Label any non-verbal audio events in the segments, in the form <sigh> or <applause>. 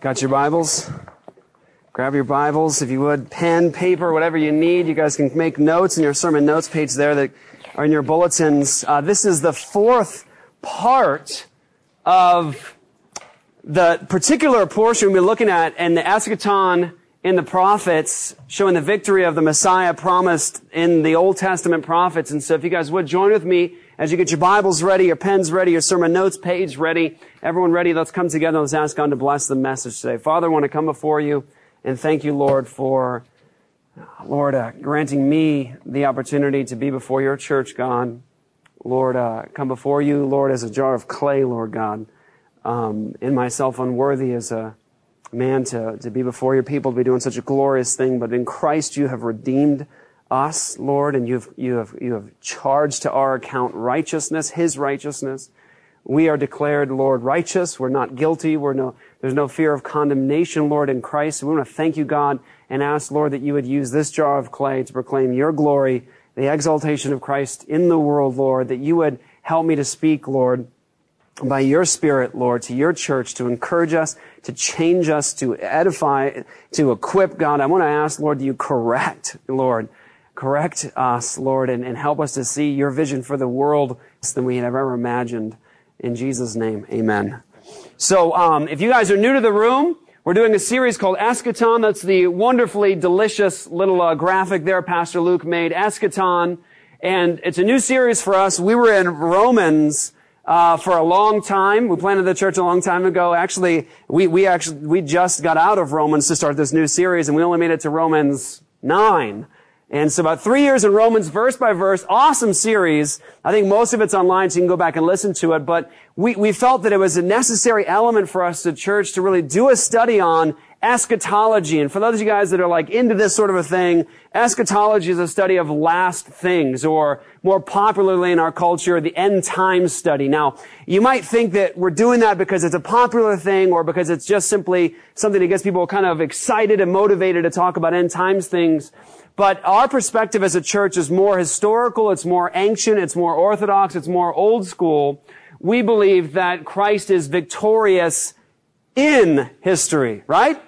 Got your Bibles? Grab your Bibles, if you would, pen, paper, whatever you need. You guys can make notes in your sermon notes page there that are in your bulletins. Uh, this is the fourth part of the particular portion we're looking at in the eschaton in the prophets, showing the victory of the Messiah promised in the Old Testament prophets. And so if you guys would join with me as you get your Bibles ready, your pens ready, your sermon notes page ready, everyone ready, let's come together. Let's ask God to bless the message today. Father, I want to come before you and thank you, Lord, for, Lord, uh, granting me the opportunity to be before your church, God. Lord, uh, come before you, Lord, as a jar of clay, Lord God, um, in myself unworthy as a man to, to be before your people, to be doing such a glorious thing, but in Christ you have redeemed us, Lord, and you've, you have, you have charged to our account righteousness, His righteousness. We are declared, Lord, righteous. We're not guilty. We're no, there's no fear of condemnation, Lord, in Christ. We want to thank you, God, and ask, Lord, that you would use this jar of clay to proclaim your glory, the exaltation of Christ in the world, Lord, that you would help me to speak, Lord, by your Spirit, Lord, to your church, to encourage us, to change us, to edify, to equip, God. I want to ask, Lord, do you correct, Lord, correct us, Lord, and, and help us to see your vision for the world than we have ever imagined. In Jesus' name, amen. So, um, if you guys are new to the room, we're doing a series called Eschaton. That's the wonderfully delicious little uh, graphic there Pastor Luke made, Eschaton. And it's a new series for us. We were in Romans uh, for a long time. We planted the church a long time ago. Actually, we, we actually, we just got out of Romans to start this new series, and we only made it to Romans 9. And so about three years in Romans, verse by verse, awesome series. I think most of it's online, so you can go back and listen to it. But we, we felt that it was a necessary element for us, the church, to really do a study on eschatology. And for those of you guys that are like into this sort of a thing, eschatology is a study of last things, or more popularly in our culture, the end time study. Now, you might think that we're doing that because it's a popular thing, or because it's just simply something that gets people kind of excited and motivated to talk about end times things. But our perspective as a church is more historical, it's more ancient, it's more orthodox, it's more old school. We believe that Christ is victorious in history, right?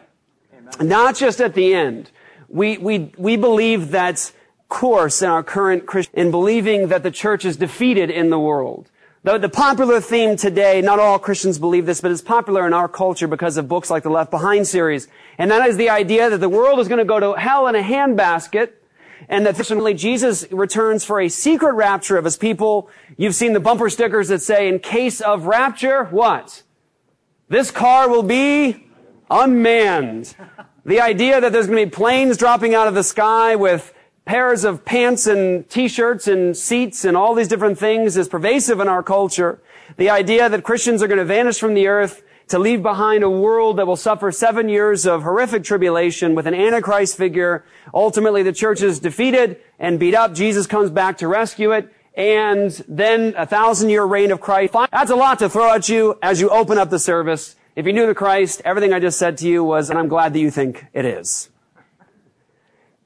Amen. Not just at the end. We, we, we believe that course in our current Christian, in believing that the church is defeated in the world. The, the popular theme today, not all Christians believe this, but it's popular in our culture because of books like the Left Behind series. And that is the idea that the world is going to go to hell in a handbasket and that finally Jesus returns for a secret rapture of his people. You've seen the bumper stickers that say, in case of rapture, what? This car will be unmanned. The idea that there's going to be planes dropping out of the sky with pairs of pants and t-shirts and seats and all these different things is pervasive in our culture. The idea that Christians are going to vanish from the earth to leave behind a world that will suffer seven years of horrific tribulation with an antichrist figure. Ultimately, the church is defeated and beat up. Jesus comes back to rescue it. And then a thousand year reign of Christ. That's a lot to throw at you as you open up the service. If you knew the Christ, everything I just said to you was, and I'm glad that you think it is.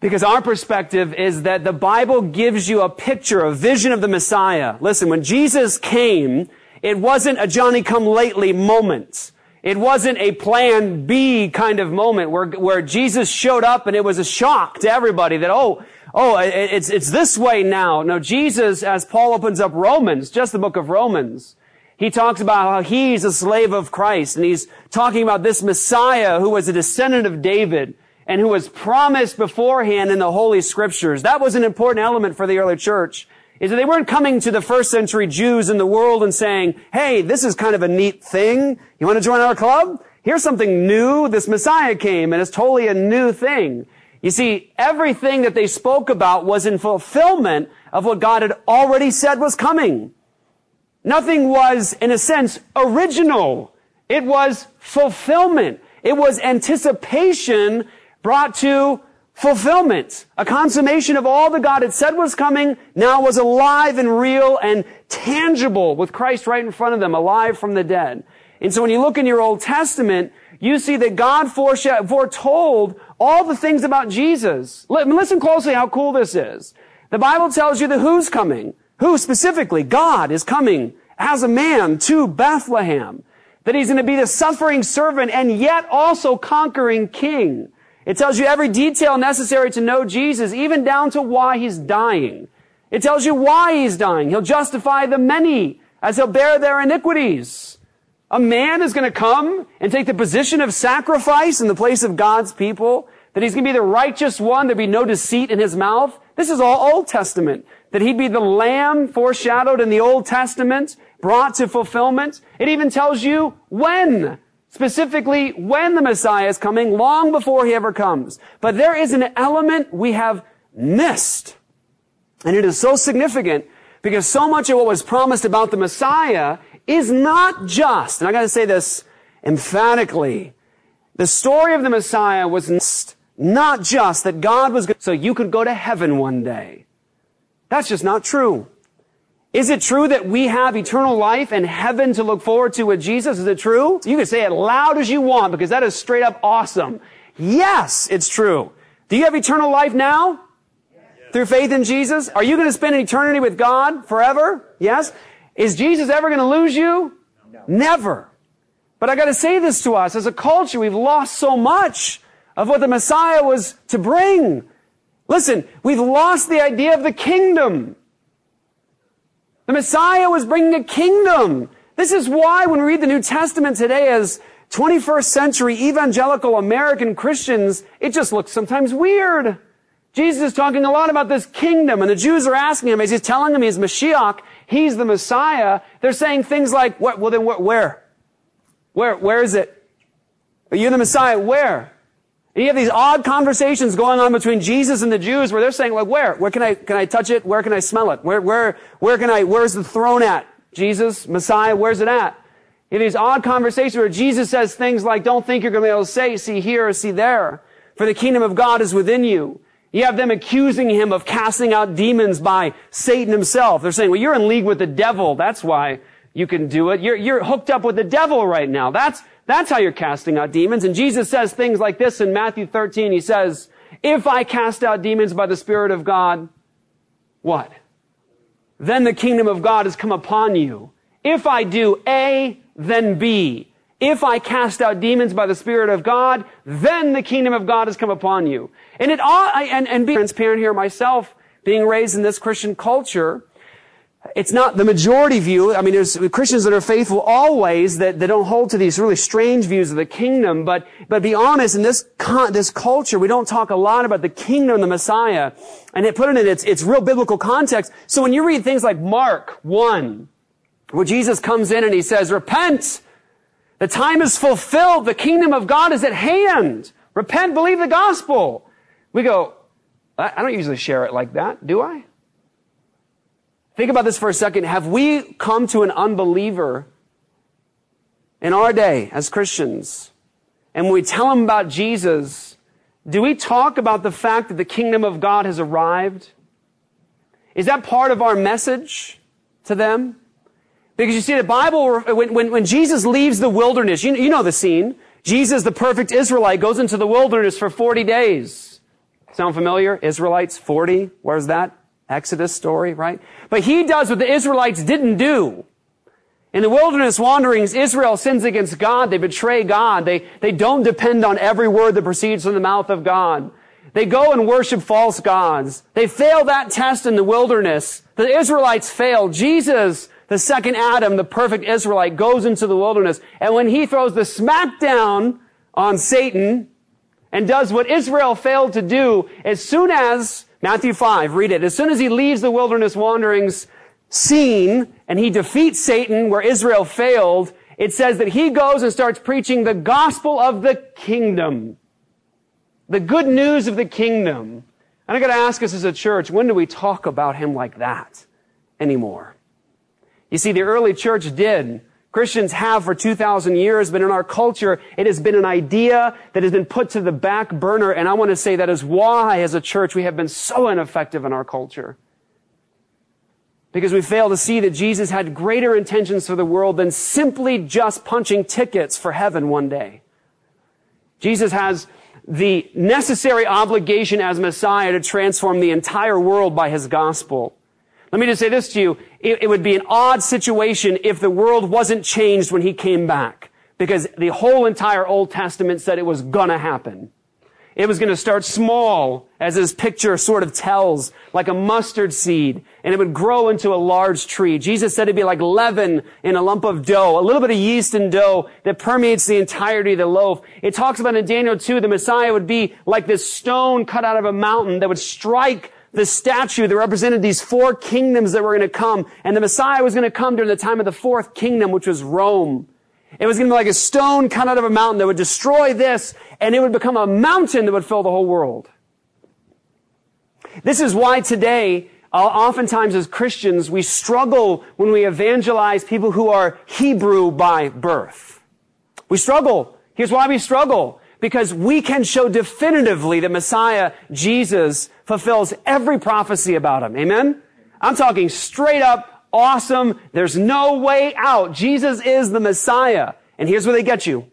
Because our perspective is that the Bible gives you a picture, a vision of the Messiah. Listen, when Jesus came, it wasn't a Johnny come lately moment. It wasn't a plan B kind of moment where, where Jesus showed up and it was a shock to everybody that, oh, oh, it's, it's this way now. No, Jesus, as Paul opens up Romans, just the book of Romans, he talks about how he's a slave of Christ and he's talking about this Messiah who was a descendant of David and who was promised beforehand in the Holy Scriptures. That was an important element for the early church. Is that they weren't coming to the first century Jews in the world and saying, hey, this is kind of a neat thing. You want to join our club? Here's something new. This Messiah came and it's totally a new thing. You see, everything that they spoke about was in fulfillment of what God had already said was coming. Nothing was, in a sense, original. It was fulfillment. It was anticipation brought to fulfillment. A consummation of all that God had said was coming now was alive and real and tangible with Christ right in front of them, alive from the dead. And so when you look in your Old Testament, you see that God foretold all the things about Jesus. Listen closely how cool this is. The Bible tells you that who's coming. Who specifically? God is coming as a man to Bethlehem that he's going to be the suffering servant and yet also conquering king. It tells you every detail necessary to know Jesus, even down to why he's dying. It tells you why he's dying. He'll justify the many as he'll bear their iniquities. A man is going to come and take the position of sacrifice in the place of God's people, that he's going to be the righteous one, there'll be no deceit in his mouth. This is all Old Testament. That he'd be the lamb foreshadowed in the Old Testament, brought to fulfillment. It even tells you when specifically when the Messiah is coming, long before he ever comes. But there is an element we have missed. And it is so significant because so much of what was promised about the Messiah is not just, and I gotta say this emphatically, the story of the Messiah was not just that God was good so you could go to heaven one day. That's just not true. Is it true that we have eternal life and heaven to look forward to with Jesus? Is it true? You can say it loud as you want because that is straight up awesome. Yes, it's true. Do you have eternal life now? Yes. Through faith in Jesus? Are you going to spend eternity with God forever? Yes. Is Jesus ever going to lose you? No. Never. But I got to say this to us. As a culture, we've lost so much of what the Messiah was to bring. Listen, we've lost the idea of the kingdom. The Messiah was bringing a kingdom. This is why when we read the New Testament today as 21st century evangelical American Christians, it just looks sometimes weird. Jesus is talking a lot about this kingdom, and the Jews are asking him, as he's telling them he's Mashiach, he's the Messiah, they're saying things like, What well then where? Where, where is it? Are you the Messiah? Where? And you have these odd conversations going on between Jesus and the Jews where they're saying, like, where? Where can I, can I touch it? Where can I smell it? Where, where, where can I, where's the throne at? Jesus, Messiah, where's it at? You have these odd conversations where Jesus says things like, don't think you're going to be able to say, see here or see there. For the kingdom of God is within you. You have them accusing him of casting out demons by Satan himself. They're saying, well, you're in league with the devil. That's why you can do it. You're, you're hooked up with the devil right now. That's, that's how you're casting out demons. And Jesus says things like this in Matthew 13. He says, if I cast out demons by the Spirit of God, what? Then the kingdom of God has come upon you. If I do A, then B. If I cast out demons by the Spirit of God, then the kingdom of God has come upon you. And it ought, and, and being transparent here myself, being raised in this Christian culture, it's not the majority view. I mean, there's Christians that are faithful always that, that don't hold to these really strange views of the kingdom. But, but be honest, in this, con, this culture, we don't talk a lot about the kingdom, the Messiah, and it put it in its, its real biblical context. So when you read things like Mark 1, where Jesus comes in and he says, repent! The time is fulfilled. The kingdom of God is at hand. Repent, believe the gospel. We go, I don't usually share it like that, do I? Think about this for a second. Have we come to an unbeliever in our day as Christians, and when we tell them about Jesus, do we talk about the fact that the kingdom of God has arrived? Is that part of our message to them? Because you see, the Bible, when, when, when Jesus leaves the wilderness, you, you know the scene. Jesus, the perfect Israelite, goes into the wilderness for 40 days. Sound familiar? Israelites, 40. Where's that? Exodus story, right? But he does what the Israelites didn't do. In the wilderness wanderings, Israel sins against God. They betray God. They, they don't depend on every word that proceeds from the mouth of God. They go and worship false gods. They fail that test in the wilderness. The Israelites fail. Jesus, the second Adam, the perfect Israelite, goes into the wilderness. And when he throws the smackdown on Satan and does what Israel failed to do, as soon as Matthew 5, read it. As soon as he leaves the wilderness wanderings scene and he defeats Satan where Israel failed, it says that he goes and starts preaching the gospel of the kingdom. The good news of the kingdom. And I gotta ask us as a church, when do we talk about him like that anymore? You see, the early church did Christians have for 2,000 years, but in our culture, it has been an idea that has been put to the back burner. And I want to say that is why, as a church, we have been so ineffective in our culture. Because we fail to see that Jesus had greater intentions for the world than simply just punching tickets for heaven one day. Jesus has the necessary obligation as Messiah to transform the entire world by his gospel. Let me just say this to you. It, it, would be an odd situation if the world wasn't changed when he came back. because the whole entire Old Testament said it was gonna happen. It was to start small, as this picture sort of tells, like a mustard seed, and it would grow into a large tree. Jesus said it'd be like leaven in a lump of dough, a little bit of yeast in dough that permeates the entirety of the loaf. It talks about in Daniel 2, the Messiah would be like this stone cut out of a mountain that would strike the statue that represented these four kingdoms that were going to come. And the Messiah was going to come during the time of the fourth kingdom, which was Rome. It was going to be like a stone cut out of a mountain that would destroy this, and it would become a mountain that would fill the whole world. This is why today, uh, oftentimes as Christians, we struggle when we evangelize people who are Hebrew by birth. We struggle. Here's why we struggle. Because we can show definitively that Messiah, Jesus, fulfills every prophecy about him. Amen? I'm talking straight up awesome. There's no way out. Jesus is the Messiah. And here's where they get you.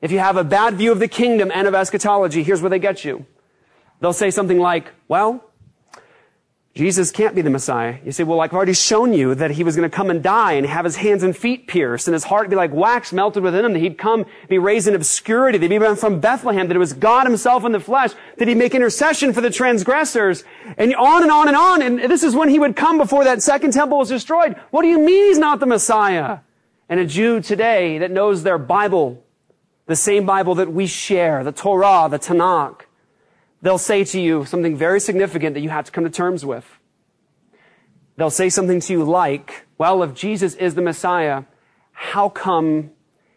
If you have a bad view of the kingdom and of eschatology, here's where they get you. They'll say something like, well, Jesus can't be the Messiah. You say, well, I've already shown you that he was going to come and die and have his hands and feet pierced and his heart be like wax melted within him, that he'd come, be raised in obscurity, that he'd be from Bethlehem, that it was God himself in the flesh, that he'd make intercession for the transgressors, and on and on and on. And this is when he would come before that second temple was destroyed. What do you mean he's not the Messiah? And a Jew today that knows their Bible, the same Bible that we share, the Torah, the Tanakh, they'll say to you something very significant that you have to come to terms with. They'll say something to you like, well, if Jesus is the Messiah, how come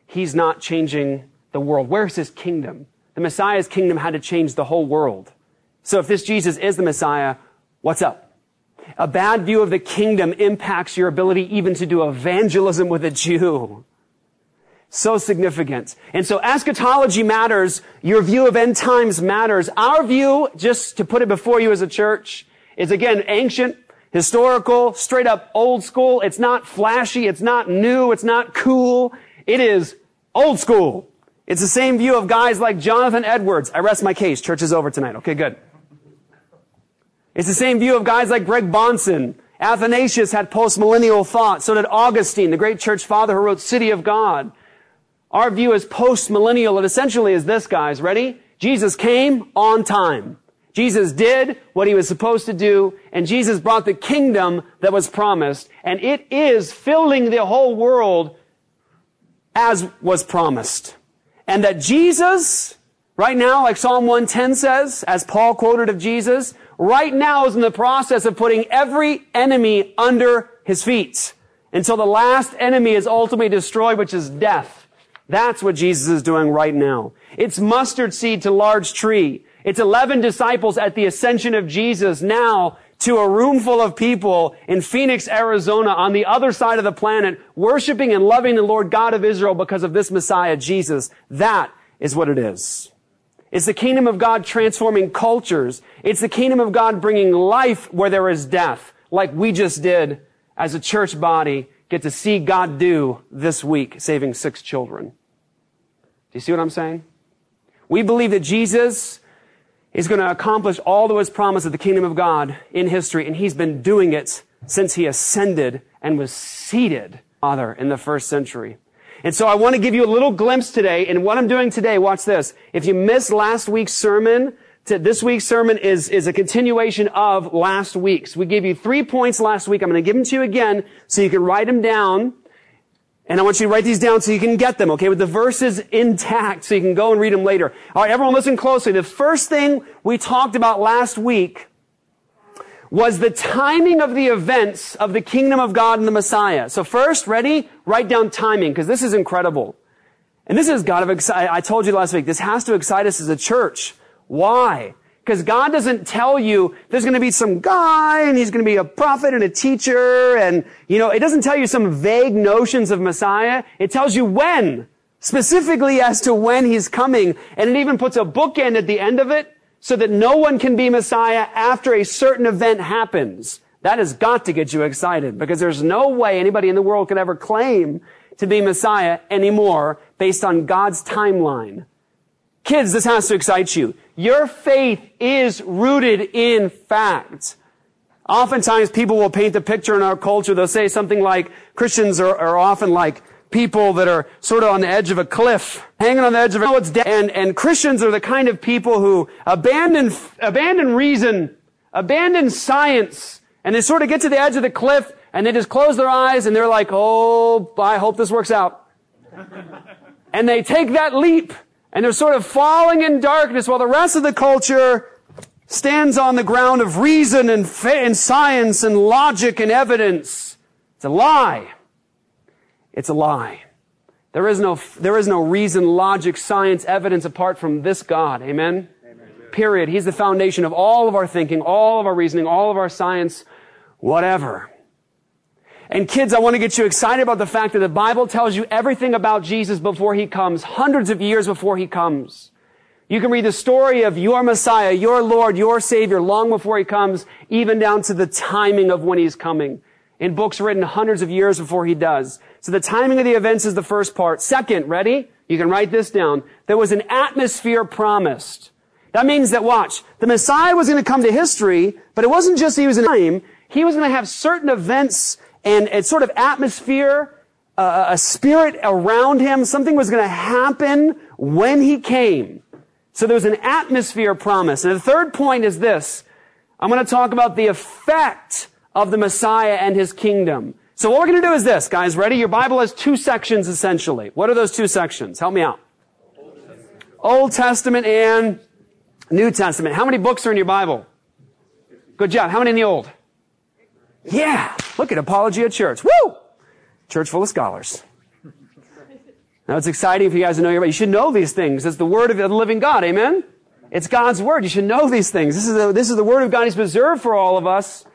he's not changing the world? Where's his kingdom? The Messiah's kingdom had to change the whole world. So if this Jesus is the Messiah, what's up? A bad view of the kingdom impacts your ability even to do evangelism with a Jew. So significant. And so eschatology matters. Your view of end times matters. Our view, just to put it before you as a church, is again ancient, historical, straight up old school. It's not flashy. It's not new. It's not cool. It is old school. It's the same view of guys like Jonathan Edwards. I rest my case. Church is over tonight. Okay, good. It's the same view of guys like Greg Bahnsen. Athanasius had postmillennial thought. So did Augustine, the great church father who wrote City of God. Our view is post-millennial. It essentially is this, guys. Ready? Jesus came on time. Jesus did what he was supposed to do, and Jesus brought the kingdom that was promised, and it is filling the whole world as was promised. And that Jesus, right now, like Psalm 110 says, as Paul quoted of Jesus, right now is in the process of putting every enemy under his feet until the last enemy is ultimately destroyed, which is death. That's what Jesus is doing right now. It's mustard seed to large tree. It's 11 disciples at the ascension of Jesus now to a room full of people in Phoenix, Arizona on the other side of the planet worshiping and loving the Lord God of Israel because of this Messiah, Jesus. That is what it is. It's the kingdom of God transforming cultures. It's the kingdom of God bringing life where there is death, like we just did as a church body get to see God do this week, saving six children. Do you see what I'm saying? We believe that Jesus is going to accomplish all that was promised of the kingdom of God in history, and he's been doing it since he ascended and was seated, Father, in the first century. And so I want to give you a little glimpse today, and what I'm doing today, watch this. If you missed last week's sermon, this week's sermon is, is a continuation of last week's. We gave you three points last week. I'm going to give them to you again so you can write them down. And I want you to write these down so you can get them, okay, with the verses intact so you can go and read them later. All right, everyone listen closely. The first thing we talked about last week was the timing of the events of the kingdom of God and the Messiah. So first, ready? Write down timing, because this is incredible. And this is God of excite. I told you last week, this has to excite us as a church. Why? Because God doesn't tell you there's going to be some guy and he's going to be a prophet and a teacher and, you know, it doesn't tell you some vague notions of Messiah. It tells you when, specifically as to when he's coming. And it even puts a bookend at the end of it so that no one can be Messiah after a certain event happens. That has got to get you excited because there's no way anybody in the world could ever claim to be Messiah anymore based on God's timeline. Kids, this has to excite you. Your faith is rooted in fact. Oftentimes people will paint the picture in our culture. They'll say something like Christians are, are often like people that are sort of on the edge of a cliff, hanging on the edge of a, dead. And, and Christians are the kind of people who abandon, abandon reason, abandon science, and they sort of get to the edge of the cliff and they just close their eyes and they're like, oh, I hope this works out. <laughs> and they take that leap and they're sort of falling in darkness while the rest of the culture stands on the ground of reason and, fa- and science and logic and evidence. It's a lie. It's a lie. There is no, there is no reason, logic, science, evidence apart from this God. Amen? Amen? Period. He's the foundation of all of our thinking, all of our reasoning, all of our science, whatever. And kids, I want to get you excited about the fact that the Bible tells you everything about Jesus before he comes, hundreds of years before he comes. You can read the story of your Messiah, your Lord, your Savior long before he comes, even down to the timing of when he's coming. In books written hundreds of years before he does. So the timing of the events is the first part. Second, ready? You can write this down. There was an atmosphere promised. That means that watch, the Messiah was going to come to history, but it wasn't just he was in time. He was going to have certain events and a sort of atmosphere, uh, a spirit around him. Something was going to happen when he came. So there was an atmosphere promise. And the third point is this. I'm going to talk about the effect of the Messiah and his kingdom. So what we're going to do is this, guys. Ready? Your Bible has two sections essentially. What are those two sections? Help me out. Old Testament and New Testament. How many books are in your Bible? Good job. How many in the Old? Yeah. Look at Apologia Church. Woo! Church full of scholars. Now it's exciting for you guys to know your, you should know these things. It's the word of the living God. Amen? It's God's word. You should know these things. This is the, this is the word of God He's preserved for all of us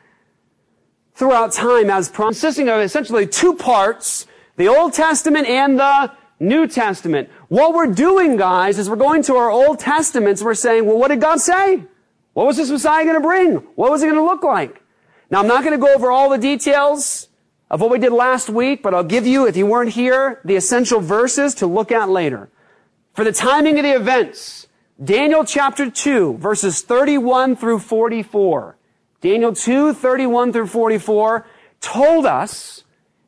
throughout time as consisting of essentially two parts, the Old Testament and the New Testament. What we're doing, guys, is we're going to our Old Testaments. We're saying, well, what did God say? What was this Messiah going to bring? What was it going to look like? Now, I'm not going to go over all the details of what we did last week, but I'll give you, if you weren't here, the essential verses to look at later. For the timing of the events, Daniel chapter 2, verses 31 through 44. Daniel 2, 31 through 44 told us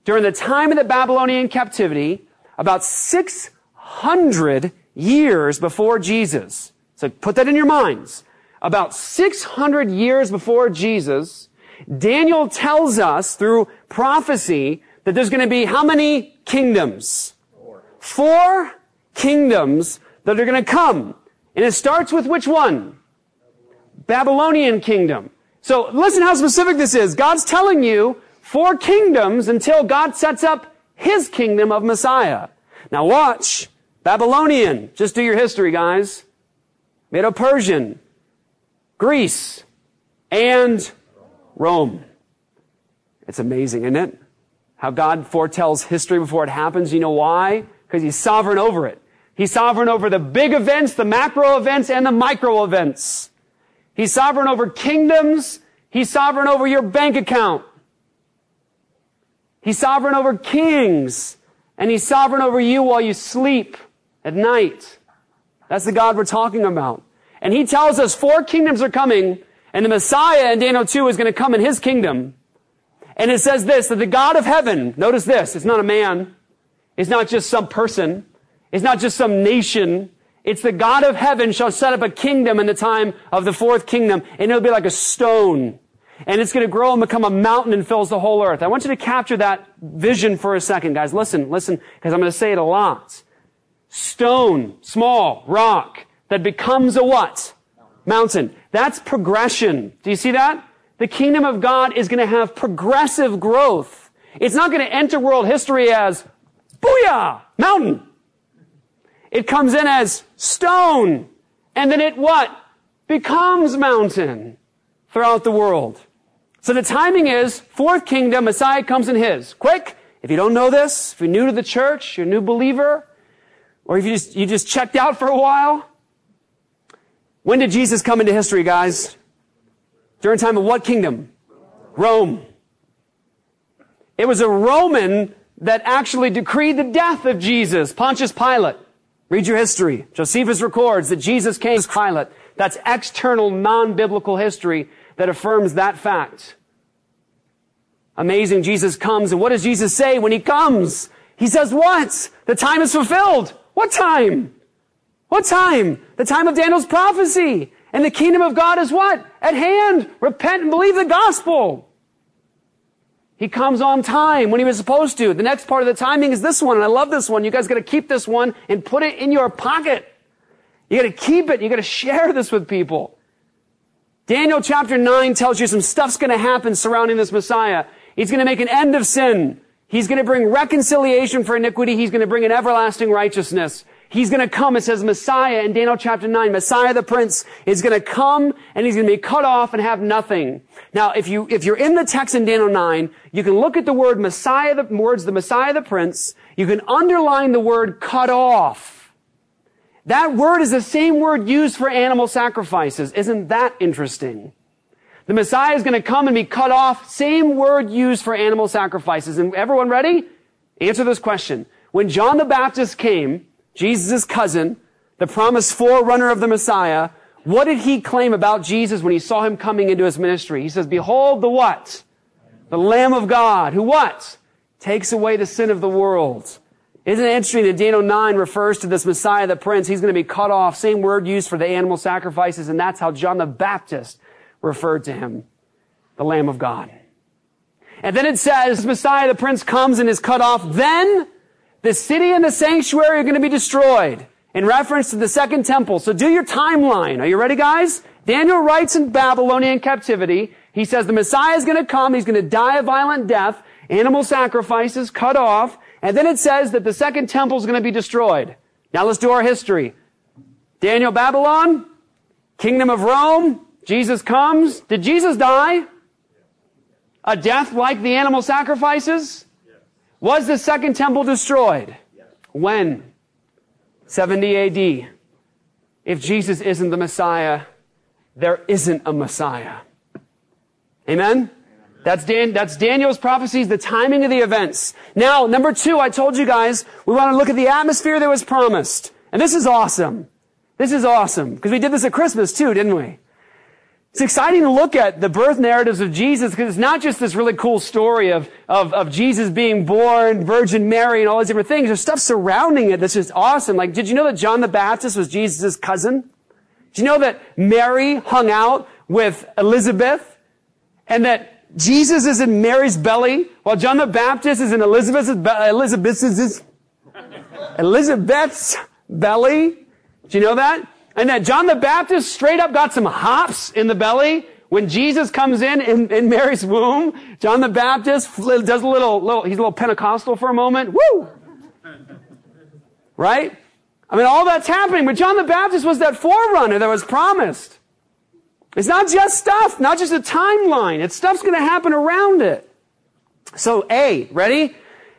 during the time of the Babylonian captivity, about 600 years before Jesus. So put that in your minds. About 600 years before Jesus, Daniel tells us through prophecy that there's going to be how many kingdoms? Four. Four kingdoms that are going to come. And it starts with which one? Babylonian kingdom. So listen how specific this is. God's telling you four kingdoms until God sets up his kingdom of Messiah. Now watch. Babylonian. Just do your history, guys. Medo-Persian. Greece. And Rome. It's amazing, isn't it? How God foretells history before it happens. You know why? Because He's sovereign over it. He's sovereign over the big events, the macro events, and the micro events. He's sovereign over kingdoms. He's sovereign over your bank account. He's sovereign over kings. And He's sovereign over you while you sleep at night. That's the God we're talking about. And He tells us four kingdoms are coming and the Messiah in Daniel 2 is going to come in his kingdom. And it says this, that the God of heaven, notice this, it's not a man. It's not just some person. It's not just some nation. It's the God of heaven shall set up a kingdom in the time of the fourth kingdom, and it'll be like a stone. And it's going to grow and become a mountain and fills the whole earth. I want you to capture that vision for a second, guys. Listen, listen, because I'm going to say it a lot. Stone, small, rock, that becomes a what? Mountain. That's progression. Do you see that? The kingdom of God is going to have progressive growth. It's not going to enter world history as booyah, mountain. It comes in as stone. And then it what? Becomes mountain throughout the world. So the timing is fourth kingdom, Messiah comes in his. Quick, if you don't know this, if you're new to the church, you're a new believer, or if you just, you just checked out for a while, when did Jesus come into history, guys? During time of what kingdom? Rome. It was a Roman that actually decreed the death of Jesus, Pontius Pilate. Read your history. Josephus records that Jesus came as Pilate. That's external, non-biblical history that affirms that fact. Amazing. Jesus comes, and what does Jesus say when he comes? He says what? The time is fulfilled. What time? What time? The time of Daniel's prophecy. And the kingdom of God is what? At hand. Repent and believe the gospel. He comes on time when he was supposed to. The next part of the timing is this one, and I love this one. You guys gotta keep this one and put it in your pocket. You gotta keep it. You gotta share this with people. Daniel chapter 9 tells you some stuff's gonna happen surrounding this Messiah. He's gonna make an end of sin. He's gonna bring reconciliation for iniquity. He's gonna bring an everlasting righteousness. He's gonna come, it says Messiah in Daniel chapter 9, Messiah the Prince is gonna come and he's gonna be cut off and have nothing. Now, if you, if you're in the text in Daniel 9, you can look at the word Messiah, the words, the Messiah the Prince. You can underline the word cut off. That word is the same word used for animal sacrifices. Isn't that interesting? The Messiah is going to come and be cut off. Same word used for animal sacrifices. And everyone ready? Answer this question. When John the Baptist came, Jesus' cousin, the promised forerunner of the Messiah, what did he claim about Jesus when he saw him coming into his ministry? He says, behold the what? The Lamb of God, who what? Takes away the sin of the world. Isn't it interesting that Daniel 9 refers to this Messiah, the Prince? He's going to be cut off. Same word used for the animal sacrifices, and that's how John the Baptist referred to him. The Lamb of God. And then it says, Messiah, the Prince comes and is cut off. Then the city and the sanctuary are going to be destroyed in reference to the second temple. So do your timeline. Are you ready, guys? Daniel writes in Babylonian captivity. He says the Messiah is going to come. He's going to die a violent death. Animal sacrifices cut off. And then it says that the second temple is going to be destroyed. Now let's do our history. Daniel, Babylon, kingdom of Rome, Jesus comes. Did Jesus die? A death like the animal sacrifices? Was the second temple destroyed? When? 70 AD. If Jesus isn't the Messiah, there isn't a Messiah. Amen? That's, Dan, that's Daniel's prophecies, the timing of the events. Now, number two, I told you guys, we want to look at the atmosphere that was promised. And this is awesome. This is awesome. Because we did this at Christmas too, didn't we? It's exciting to look at the birth narratives of Jesus because it's not just this really cool story of, of, of Jesus being born, Virgin Mary, and all these different things. There's stuff surrounding it that's just awesome. Like, did you know that John the Baptist was Jesus' cousin? Did you know that Mary hung out with Elizabeth? And that Jesus is in Mary's belly, while John the Baptist is in Elizabeth's, Elizabeth's, Elizabeth's belly. Do you know that? And that John the Baptist straight up got some hops in the belly when Jesus comes in, in in, Mary's womb. John the Baptist does a little, little, he's a little Pentecostal for a moment. Woo! Right? I mean, all that's happening, but John the Baptist was that forerunner that was promised. It's not just stuff, not just a timeline. It's stuff's going to happen around it. So A, ready?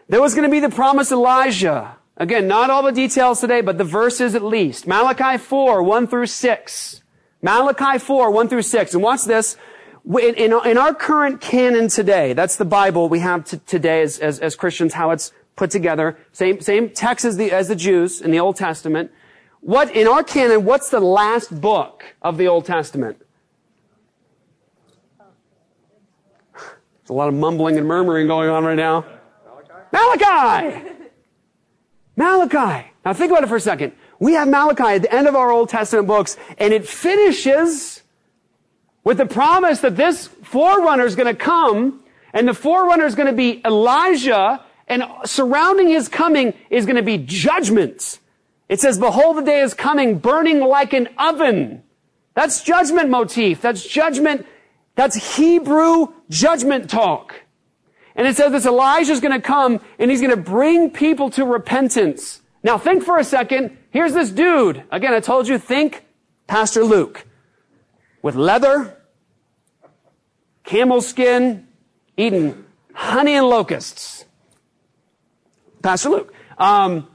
There was going to be the promised Elijah. Again, not all the details today, but the verses at least. Malachi 4, 1 through 6. Malachi 4, 1 through 6. And watch this. In, in, in our current canon today, that's the Bible we have t- today as, as, as, Christians, how it's put together. Same, same text as the, as the Jews in the Old Testament. What, in our canon, what's the last book of the Old Testament? There's a lot of mumbling and murmuring going on right now. Malachi! Malachi! Malachi! Now think about it for a second. We have Malachi at the end of our Old Testament books, and it finishes with the promise that this forerunner is going to come, and the forerunner is going to be Elijah, and surrounding his coming is going to be judgment. It says, behold, the day is coming, burning like an oven. That's judgment motif. That's judgment that's Hebrew judgment talk. And it says this Elijah's going to come and he's going to bring people to repentance. Now think for a second. Here's this dude. Again, I told you, think Pastor Luke. With leather, camel skin, eating honey and locusts. Pastor Luke. Um,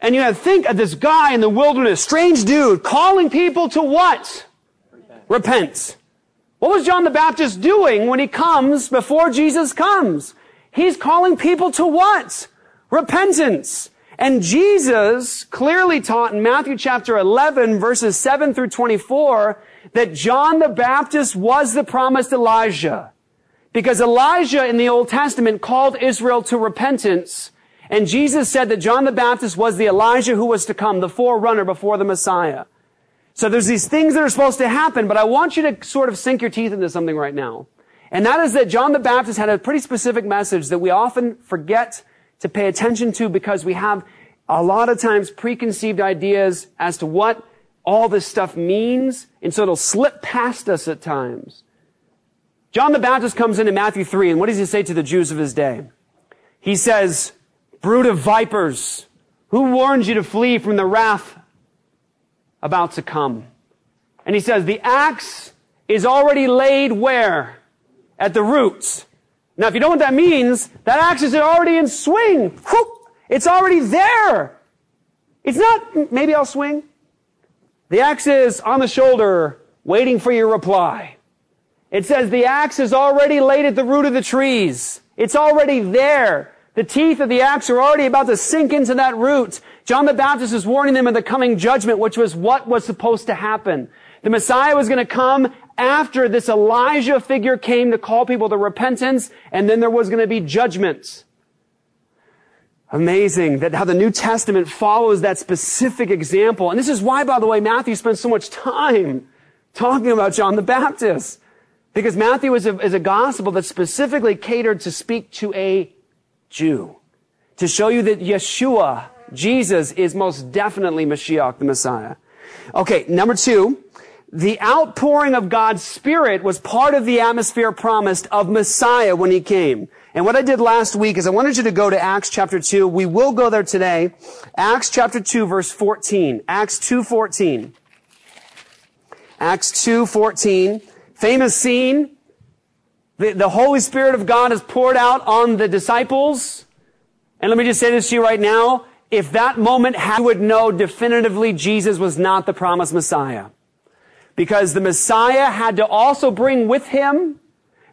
and you have to think of this guy in the wilderness, strange dude, calling people to what? Repent. Repent. What was John the Baptist doing when he comes before Jesus comes? He's calling people to what? Repentance. And Jesus clearly taught in Matthew chapter 11 verses 7 through 24 that John the Baptist was the promised Elijah. Because Elijah in the Old Testament called Israel to repentance. And Jesus said that John the Baptist was the Elijah who was to come, the forerunner before the Messiah. So there's these things that are supposed to happen, but I want you to sort of sink your teeth into something right now. And that is that John the Baptist had a pretty specific message that we often forget to pay attention to because we have a lot of times preconceived ideas as to what all this stuff means, and so it'll slip past us at times. John the Baptist comes into Matthew 3, and what does he say to the Jews of his day? He says, brood of vipers, who warned you to flee from the wrath about to come? And he says, the axe is already laid where? At the roots. Now, if you know what that means, that axe is already in swing. It's already there. It's not, maybe I'll swing. The axe is on the shoulder, waiting for your reply. It says the axe is already laid at the root of the trees. It's already there. The teeth of the axe are already about to sink into that root. John the Baptist is warning them of the coming judgment, which was what was supposed to happen. The Messiah was going to come after this Elijah figure came to call people to repentance, and then there was going to be judgment. Amazing that how the New Testament follows that specific example. And this is why, by the way, Matthew spends so much time talking about John the Baptist. Because Matthew is a, is a gospel that specifically catered to speak to a Jew. To show you that Yeshua, Jesus, is most definitely Mashiach, the Messiah. Okay, number two, the outpouring of God's Spirit was part of the atmosphere promised of Messiah when he came. And what I did last week is I wanted you to go to Acts chapter 2. We will go there today. Acts chapter 2 verse 14. Acts 2:14. Acts 2:14. Famous scene. The, the Holy Spirit of God is poured out on the disciples. And let me just say this to you right now. If that moment you would know definitively Jesus was not the promised Messiah. Because the Messiah had to also bring with him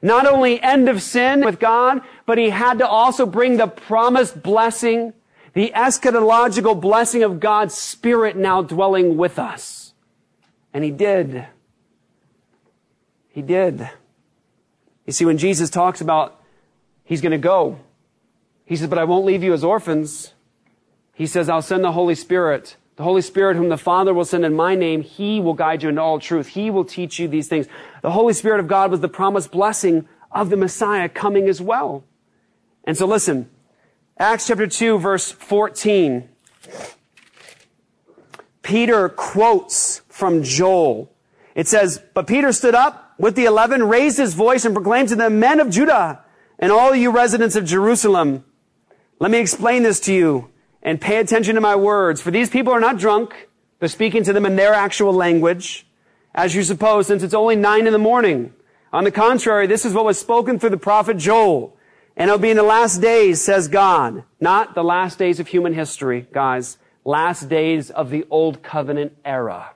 not only end of sin with God, but he had to also bring the promised blessing, the eschatological blessing of God's Spirit now dwelling with us. And he did. He did. You see, when Jesus talks about he's going to go, he says, but I won't leave you as orphans. He says, I'll send the Holy Spirit the Holy Spirit, whom the Father will send in my name, He will guide you into all truth. He will teach you these things. The Holy Spirit of God was the promised blessing of the Messiah coming as well. And so listen, Acts chapter 2 verse 14. Peter quotes from Joel. It says, But Peter stood up with the eleven, raised his voice and proclaimed to the men of Judah and all you residents of Jerusalem, let me explain this to you and pay attention to my words. For these people are not drunk. They're speaking to them in their actual language. As you suppose, since it's only nine in the morning. On the contrary, this is what was spoken through the prophet Joel. And it'll be in the last days, says God. Not the last days of human history, guys. Last days of the old covenant era.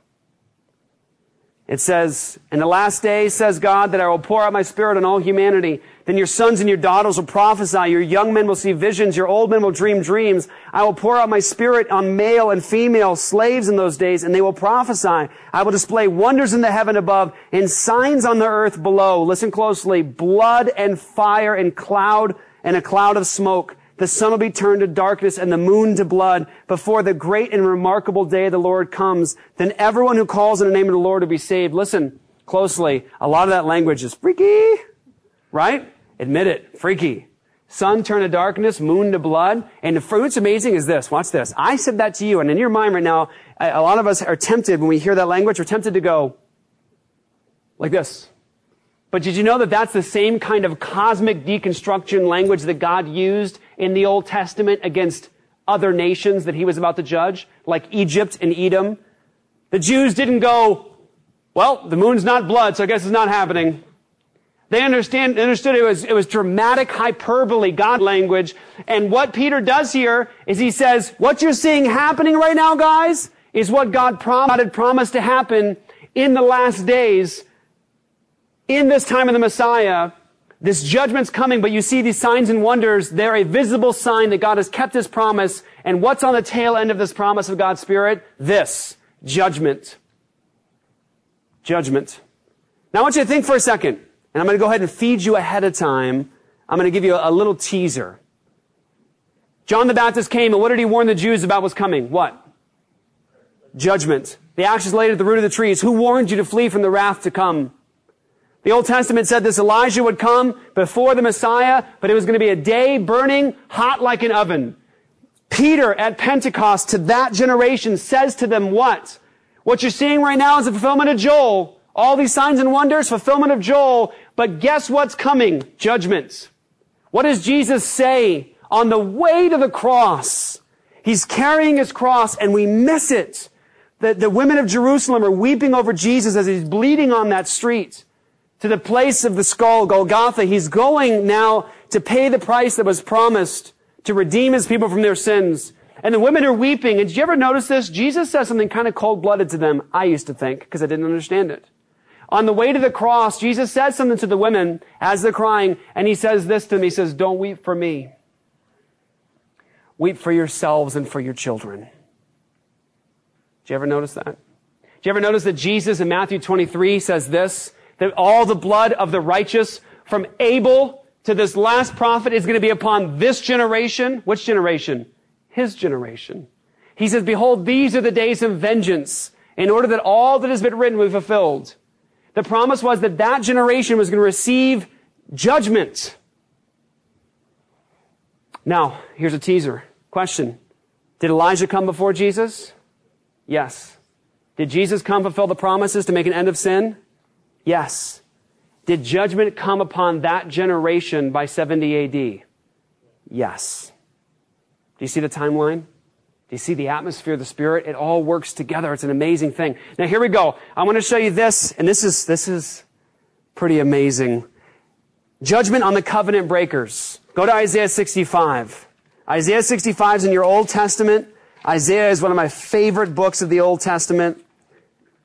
It says, in the last days, says God, that I will pour out my spirit on all humanity. Then your sons and your daughters will prophesy. Your young men will see visions. Your old men will dream dreams. I will pour out my spirit on male and female slaves in those days, and they will prophesy. I will display wonders in the heaven above and signs on the earth below. Listen closely. Blood and fire and cloud and a cloud of smoke. The sun will be turned to darkness and the moon to blood before the great and remarkable day of the Lord comes. Then everyone who calls in the name of the Lord will be saved. Listen closely. A lot of that language is freaky, right? Admit it. Freaky. Sun turned to darkness, moon to blood. And what's amazing is this. Watch this. I said that to you, and in your mind right now, a lot of us are tempted when we hear that language, we're tempted to go like this. But did you know that that's the same kind of cosmic deconstruction language that God used in the Old Testament against other nations that he was about to judge, like Egypt and Edom? The Jews didn't go, well, the moon's not blood, so I guess it's not happening. They understand, understood it was, it was dramatic hyperbole, God language. And what Peter does here is he says, what you're seeing happening right now, guys, is what God prom- had promised to happen in the last days in this time of the Messiah, this judgment's coming, but you see these signs and wonders. They're a visible sign that God has kept his promise. And what's on the tail end of this promise of God's Spirit? This. Judgment. Judgment. Now I want you to think for a second, and I'm going to go ahead and feed you ahead of time. I'm going to give you a, little teaser. John the Baptist came and what did he warn the Jews about was coming? What? Judgment. The axe is laid at the root of the trees. Who warned you to flee from the wrath to come? The Old Testament said this Elijah would come before the Messiah, but it was going to be a day burning hot like an oven. Peter at Pentecost to that generation says to them what? What you're seeing right now is the fulfillment of Joel. All these signs and wonders, fulfillment of Joel. But guess what's coming? Judgment. What does Jesus say on the way to the cross? He's carrying his cross and we miss it. The, the women of Jerusalem are weeping over Jesus as he's bleeding on that street to the place of the skull, Golgotha. He's going now to pay the price that was promised to redeem his people from their sins. And the women are weeping. And did you ever notice this? Jesus says something kind of cold-blooded to them, I used to think, because I didn't understand it. On the way to the cross, Jesus says something to the women as they're crying, and he says this to them. He says, don't weep for me. Weep for yourselves and for your children. Did you ever notice that? Did you ever notice that Jesus in Matthew 23 says this? That all the blood of the righteous from Abel to this last prophet is going to be upon this generation. Which generation? His generation. He says, behold, these are the days of vengeance in order that all that has been written will be fulfilled. The promise was that that generation was going to receive judgment. Now, here's a teaser. Question. Did Elijah come before Jesus? Yes. Did Jesus come fulfill the promises to make an end of sin? Yes. Did judgment come upon that generation by 70 AD? Yes. Do you see the timeline? Do you see the atmosphere, the spirit? It all works together. It's an amazing thing. Now here we go. I want to show you this, and this is, this is pretty amazing. Judgment on the covenant breakers. Go to Isaiah 65. Isaiah 65 is in your Old Testament. Isaiah is one of my favorite books of the Old Testament.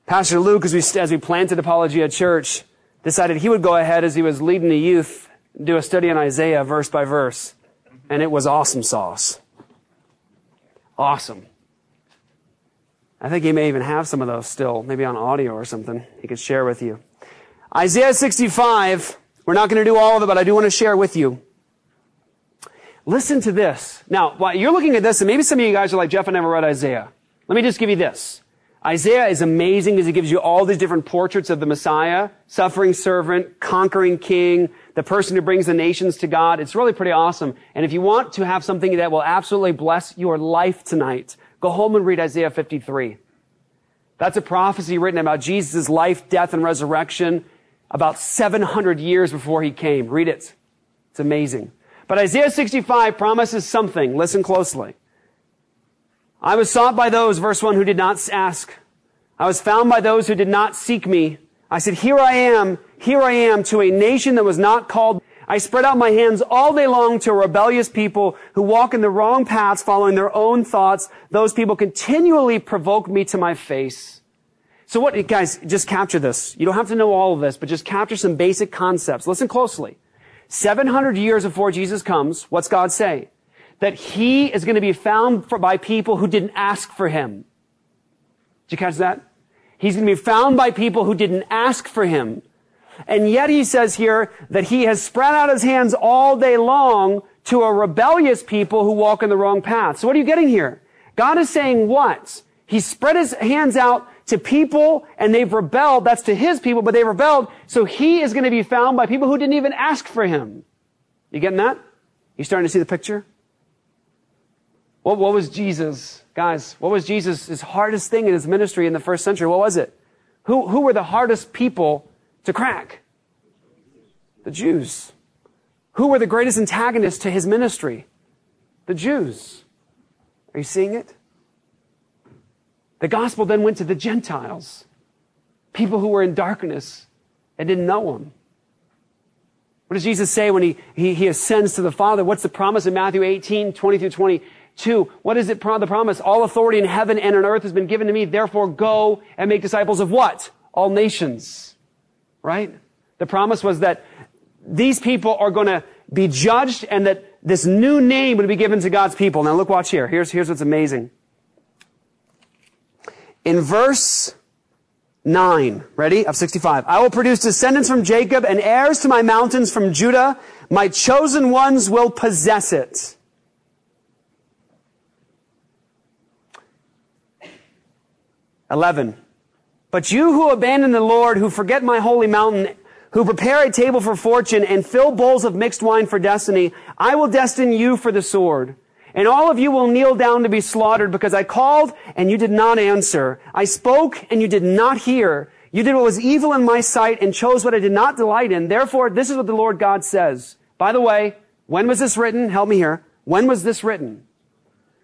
Pastor Luke, as we, as we planted Apologia Church, decided he would go ahead as he was leading the youth, do a study on Isaiah verse by verse. And it was awesome sauce. Awesome. I think he may even have some of those still, maybe on audio or something he could share with you. Isaiah 65, we're not going to do all of it, but I do want to share with you. Listen to this. Now, while you're looking at this, and maybe some of you guys are like, Jeff, I never read Isaiah. Let me just give you this. Isaiah is amazing because he gives you all these different portraits of the Messiah, suffering servant, conquering king, the person who brings the nations to God. It's really pretty awesome. And if you want to have something that will absolutely bless your life tonight, go home and read Isaiah 53. That's a prophecy written about Jesus' life, death, and resurrection about 700 years before he came. Read it. It's amazing. But Isaiah 65 promises something. Listen closely. I was sought by those, verse 1, who did not ask. I was found by those who did not seek me. I said, here I am, here I am to a nation that was not called. I spread out my hands all day long to a rebellious people who walk in the wrong paths, following their own thoughts. Those people continually provoke me to my face. So what, guys, just capture this. You don't have to know all of this, but just capture some basic concepts. Listen closely. 700 years before Jesus comes, what's God say? That he is going to be found for, by people who didn't ask for him. Did you catch that? He's going to be found by people who didn't ask for him. And yet he says here that he has spread out his hands all day long to a rebellious people who walk in the wrong path. So what are you getting here? God is saying what? He spread his hands out to people and they've rebelled. That's to his people, but they rebelled. So he is going to be found by people who didn't even ask for him. You getting that? You starting to see the picture? What, what was Jesus, guys, what was Jesus' hardest thing in his ministry in the first century? What was it? Who, who were the hardest people to crack? The Jews. Who were the greatest antagonists to his ministry? The Jews. Are you seeing it? The gospel then went to the Gentiles, people who were in darkness and didn't know him. What does Jesus say when he, he, he ascends to the Father? What's the promise in Matthew 18, 20 through 22? What is it, the promise? All authority in heaven and on earth has been given to me. Therefore go and make disciples of what? All nations. Right? The promise was that these people are going to be judged and that this new name would be given to God's people. Now look, watch here. Here's, here's what's amazing. In verse 9, ready? Of 65. I will produce descendants from Jacob and heirs to my mountains from Judah. My chosen ones will possess it. 11. But you who abandon the Lord, who forget my holy mountain, who prepare a table for fortune and fill bowls of mixed wine for destiny, I will destine you for the sword. And all of you will kneel down to be slaughtered because I called and you did not answer. I spoke and you did not hear. You did what was evil in my sight and chose what I did not delight in. Therefore, this is what the Lord God says. By the way, when was this written? Help me here. When was this written?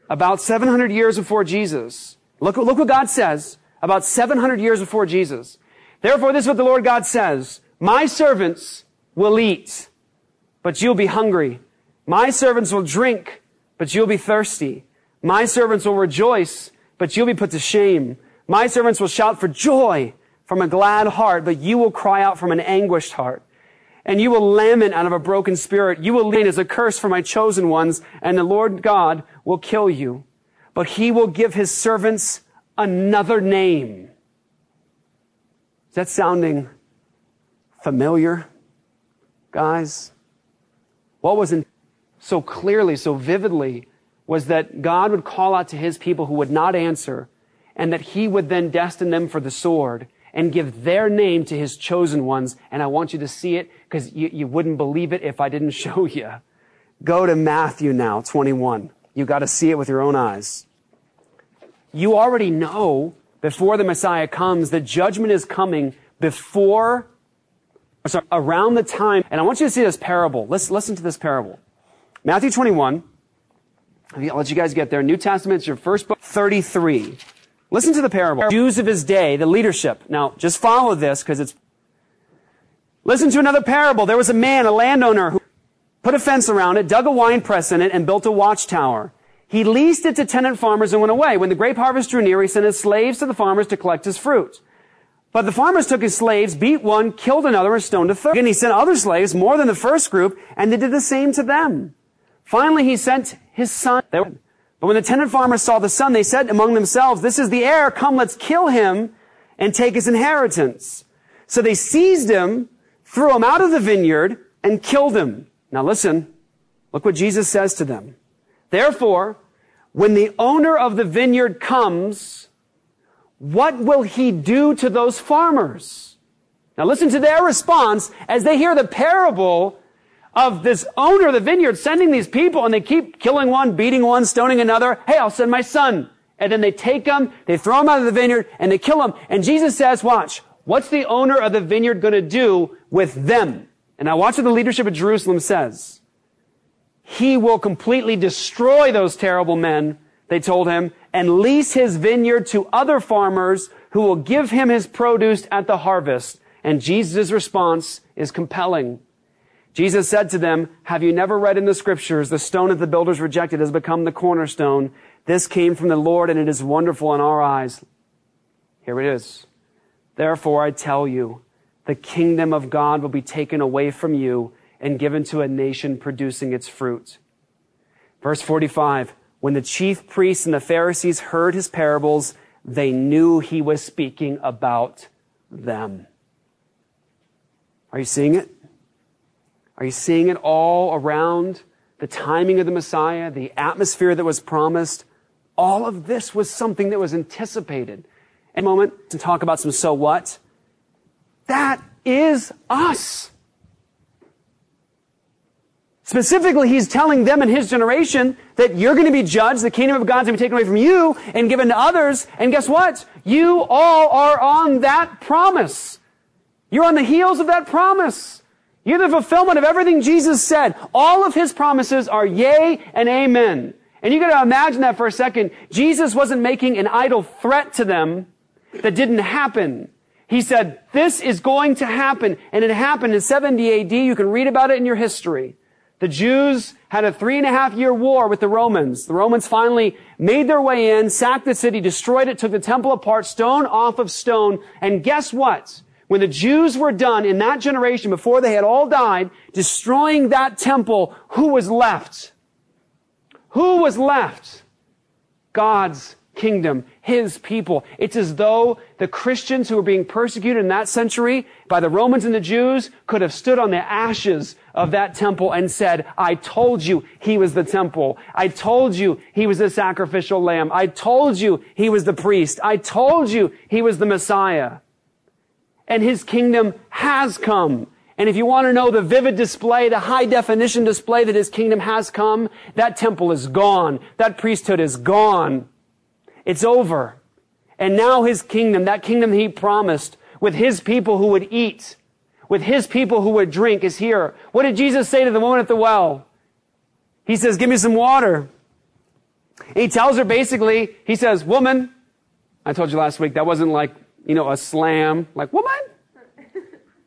About 700 years before Jesus. Look, look what God says. About 700 years before Jesus. Therefore, this is what the Lord God says. My servants will eat, but you'll be hungry. My servants will drink, but you'll be thirsty. My servants will rejoice, but you'll be put to shame. My servants will shout for joy from a glad heart, but you will cry out from an anguished heart. And you will lament out of a broken spirit. You will lean as a curse for my chosen ones, and the Lord God will kill you. But he will give his servants another name. Is that sounding familiar, guys? What was in so clearly, so vividly, was that God would call out to his people who would not answer, and that he would then destine them for the sword and give their name to his chosen ones. And I want you to see it because you, you wouldn't believe it if I didn't <laughs> show you. Go to Matthew now, 21. You got to see it with your own eyes. You already know before the Messiah comes that judgment is coming before sorry, around the time, and I want you to see this parable. Let's listen to this parable. Matthew 21. I'll let you guys get there. New Testament, it's your first book, 33. Listen to the parable. Jews of his day, the leadership. Now, just follow this because it's. Listen to another parable. There was a man, a landowner, who put a fence around it, dug a wine press in it, and built a watchtower. He leased it to tenant farmers and went away. When the grape harvest drew near, he sent his slaves to the farmers to collect his fruit. But the farmers took his slaves, beat one, killed another, and stoned a third. And he sent other slaves, more than the first group, and they did the same to them. Finally, he sent his son. But when the tenant farmers saw the son, they said among themselves, this is the heir. Come, let's kill him and take his inheritance. So they seized him, threw him out of the vineyard, and killed him. Now listen, look what Jesus says to them. Therefore, when the owner of the vineyard comes, what will he do to those farmers? Now listen to their response as they hear the parable of this owner of the vineyard sending these people and they keep killing one, beating one, stoning another. Hey, I'll send my son. And then they take them, they throw them out of the vineyard and they kill them. And Jesus says, watch, what's the owner of the vineyard going to do with them? And now watch what the leadership of Jerusalem says. He will completely destroy those terrible men, they told him, and lease his vineyard to other farmers who will give him his produce at the harvest. And Jesus' response is compelling. Jesus said to them, have you never read in the scriptures, the stone that the builders rejected has become the cornerstone. This came from the Lord and it is wonderful in our eyes. Here it is. Therefore I tell you, the kingdom of God will be taken away from you and given to a nation producing its fruit. Verse 45. When the chief priests and the Pharisees heard his parables, they knew he was speaking about them. Are you seeing it? Are you seeing it all around the timing of the Messiah, the atmosphere that was promised? All of this was something that was anticipated. A moment to talk about some so what. That is us. Specifically, he's telling them in his generation that you're going to be judged, the kingdom of God's going to be taken away from you and given to others. And guess what? You all are on that promise. You're on the heels of that promise. You're the fulfillment of everything Jesus said. All of his promises are yea and amen. And you got to imagine that for a second. Jesus wasn't making an idle threat to them that didn't happen. He said, this is going to happen. And it happened in 70 AD. You can read about it in your history. The Jews had a three and a half year war with the Romans. The Romans finally made their way in, sacked the city, destroyed it, took the temple apart, stone off of stone. And guess what? When the Jews were done in that generation, before they had all died, destroying that temple, who was left? Who was left? God's kingdom, his people. It's as though the Christians who were being persecuted in that century by the Romans and the Jews could have stood on the ashes of that temple and said, I told you he was the temple. I told you he was the sacrificial lamb. I told you he was the priest. I told you he was the Messiah. And his kingdom has come. And if you want to know the vivid display, the high definition display that his kingdom has come, that temple is gone. That priesthood is gone. It's over. And now his kingdom, that kingdom he promised, with his people who would eat, with his people who would drink, is here. What did Jesus say to the woman at the well? He says, give me some water. And he tells her basically, he says, woman, I told you last week, that wasn't like, you know, a slam, like, woman.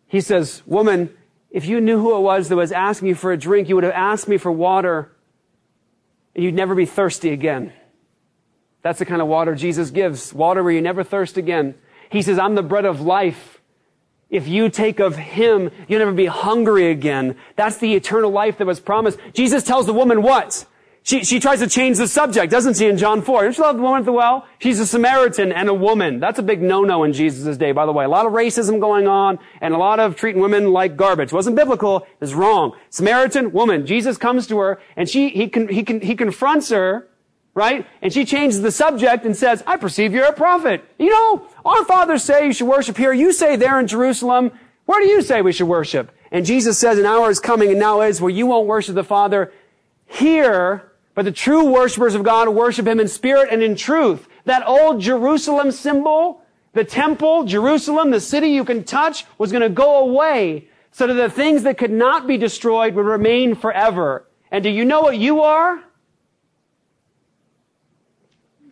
He says, woman, if you knew who it was that was asking you for a drink, you would have asked me for water and you'd never be thirsty again. That's the kind of water Jesus gives. Water where you never thirst again. He says, I'm the bread of life. If you take of Him, you'll never be hungry again. That's the eternal life that was promised. Jesus tells the woman what? She, she tries to change the subject, doesn't she, in John 4? Don't you love the woman at the well? She's a Samaritan and a woman. That's a big no-no in Jesus' day, by the way. A lot of racism going on and a lot of treating women like garbage. Wasn't biblical. It's wrong. Samaritan, woman. Jesus comes to her and she, he, con, he, he confronts her right? And she changes the subject and says, I perceive you're a prophet. You know, our fathers say you should worship here. You say there in Jerusalem. Where do you say we should worship? And Jesus says, an hour is coming and now is where you won't worship the Father here, but the true worshipers of God worship Him in spirit and in truth. That old Jerusalem symbol, the temple, Jerusalem, the city you can touch, was going to go away so that the things that could not be destroyed would remain forever. And do you know what you are?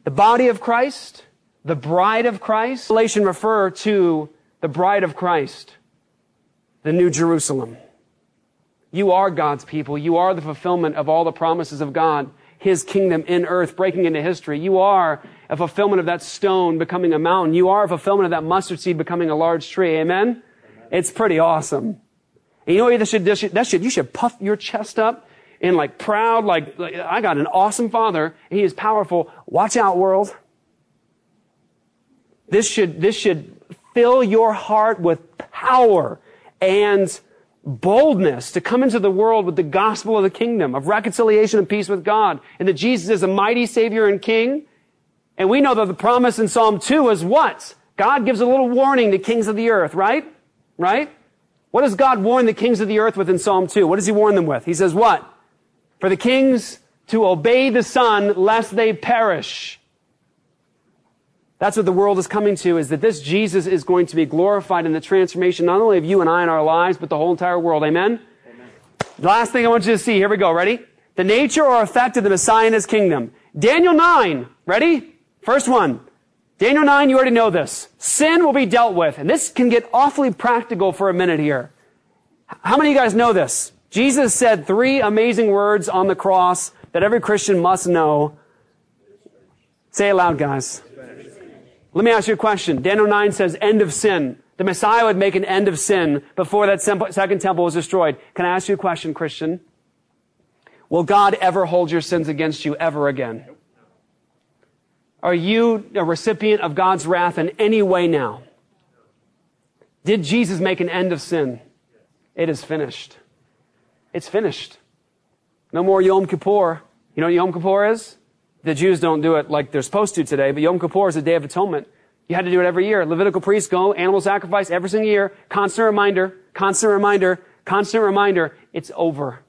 The body of Christ, the bride of Christ. Revelation refer to the bride of Christ, the New Jerusalem. You are God's people. You are the fulfillment of all the promises of God, His kingdom in earth, breaking into history. You are a fulfillment of that stone becoming a mountain. You are a fulfillment of that mustard seed becoming a large tree. Amen? Amen. It's pretty awesome. And you know what should, that should, you should puff your chest up and like proud, like, like I got an awesome father. He is powerful. Watch out, world. This should, this should fill your heart with power and boldness to come into the world with the gospel of the kingdom of reconciliation and peace with God and that Jesus is a mighty savior and king. And we know that the promise in Psalm 2 is what? God gives a little warning to kings of the earth, right? Right? What does God warn the kings of the earth with in Psalm 2? What does he warn them with? He says what? For the kings to obey the Son lest they perish. That's what the world is coming to, is that this Jesus is going to be glorified in the transformation not only of you and I in our lives, but the whole entire world. Amen? Amen. The last thing I want you to see, here we go, ready? The nature or effect of the Messiah and His kingdom. Daniel 9, ready? First one. Daniel 9, you already know this. Sin will be dealt with. And this can get awfully practical for a minute here. How many of you guys know this? Jesus said three amazing words on the cross that every Christian must know. Say it loud, guys. Let me ask you a question. Daniel 9 says, end of sin. The Messiah would make an end of sin before that second temple was destroyed. Can I ask you a question, Christian? Will God ever hold your sins against you ever again? Are you a recipient of God's wrath in any way now? Did Jesus make an end of sin? It is finished. It's finished. No more Yom Kippur. You know what Yom Kippur is? The Jews don't do it like they're supposed to today, but Yom Kippur is a day of atonement. You had to do it every year. Levitical priests go, animal sacrifice every single year. Constant reminder, constant reminder, constant reminder. It's over.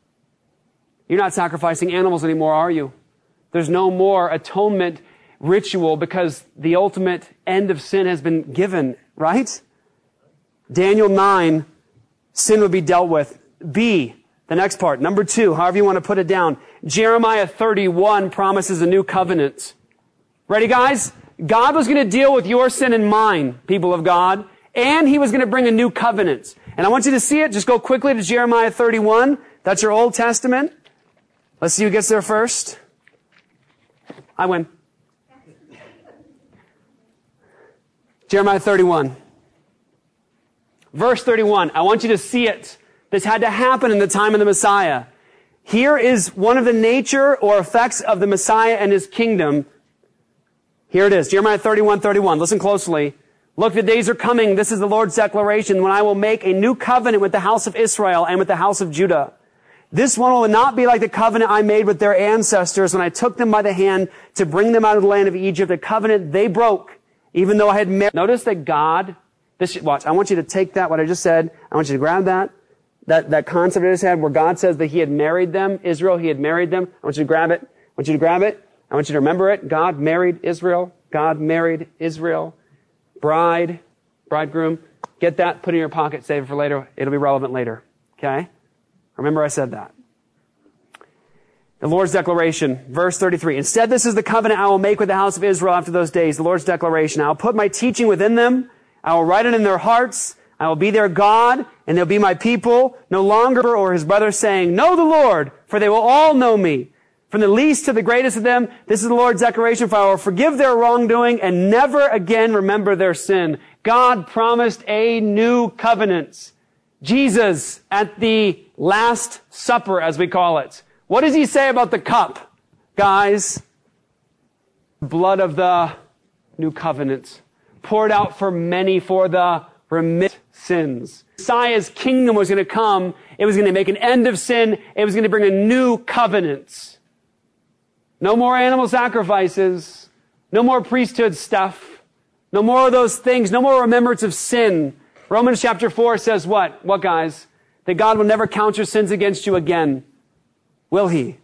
You're not sacrificing animals anymore, are you? There's no more atonement ritual because the ultimate end of sin has been given, right? Daniel 9, sin would be dealt with. B, the next part, number two, however you want to put it down. Jeremiah 31 promises a new covenant. Ready, guys? God was going to deal with your sin and mine, people of God, and He was going to bring a new covenant. And I want you to see it. Just go quickly to Jeremiah 31. That's your Old Testament. Let's see who gets there first. I win. Jeremiah 31. Verse 31. I want you to see it. This had to happen in the time of the Messiah. Here is one of the nature or effects of the Messiah and his kingdom. Here it is. Jeremiah 31, 31. Listen closely. Look, the days are coming. This is the Lord's declaration when I will make a new covenant with the house of Israel and with the house of Judah. This one will not be like the covenant I made with their ancestors when I took them by the hand to bring them out of the land of Egypt, a covenant they broke, even though I had married. Notice that God, this, watch, I want you to take that, what I just said, I want you to grab that, that, that concept in his head where God says that he had married them, Israel, he had married them. I want you to grab it. I want you to grab it. I want you to remember it. God married Israel. God married Israel. Bride, bridegroom. Get that, put it in your pocket, save it for later. It'll be relevant later. Okay? Remember I said that. The Lord's declaration, verse 33. Instead, this is the covenant I will make with the house of Israel after those days. The Lord's declaration. I will put my teaching within them. I will write it in their hearts. I will be their God, and they'll be my people. No longer or his brother saying, Know the Lord, for they will all know me. From the least to the greatest of them, this is the Lord's declaration, for I will forgive their wrongdoing and never again remember their sin. God promised a new covenant. Jesus at the Last Supper, as we call it. What does he say about the cup? Guys, blood of the new covenant poured out for many for the remit sins. Messiah's kingdom was going to come. It was going to make an end of sin. It was going to bring a new covenant. No more animal sacrifices. No more priesthood stuff. No more of those things. No more remembrance of sin. Romans chapter 4 says what? What guys? that God will never count your sins against you again. Will he?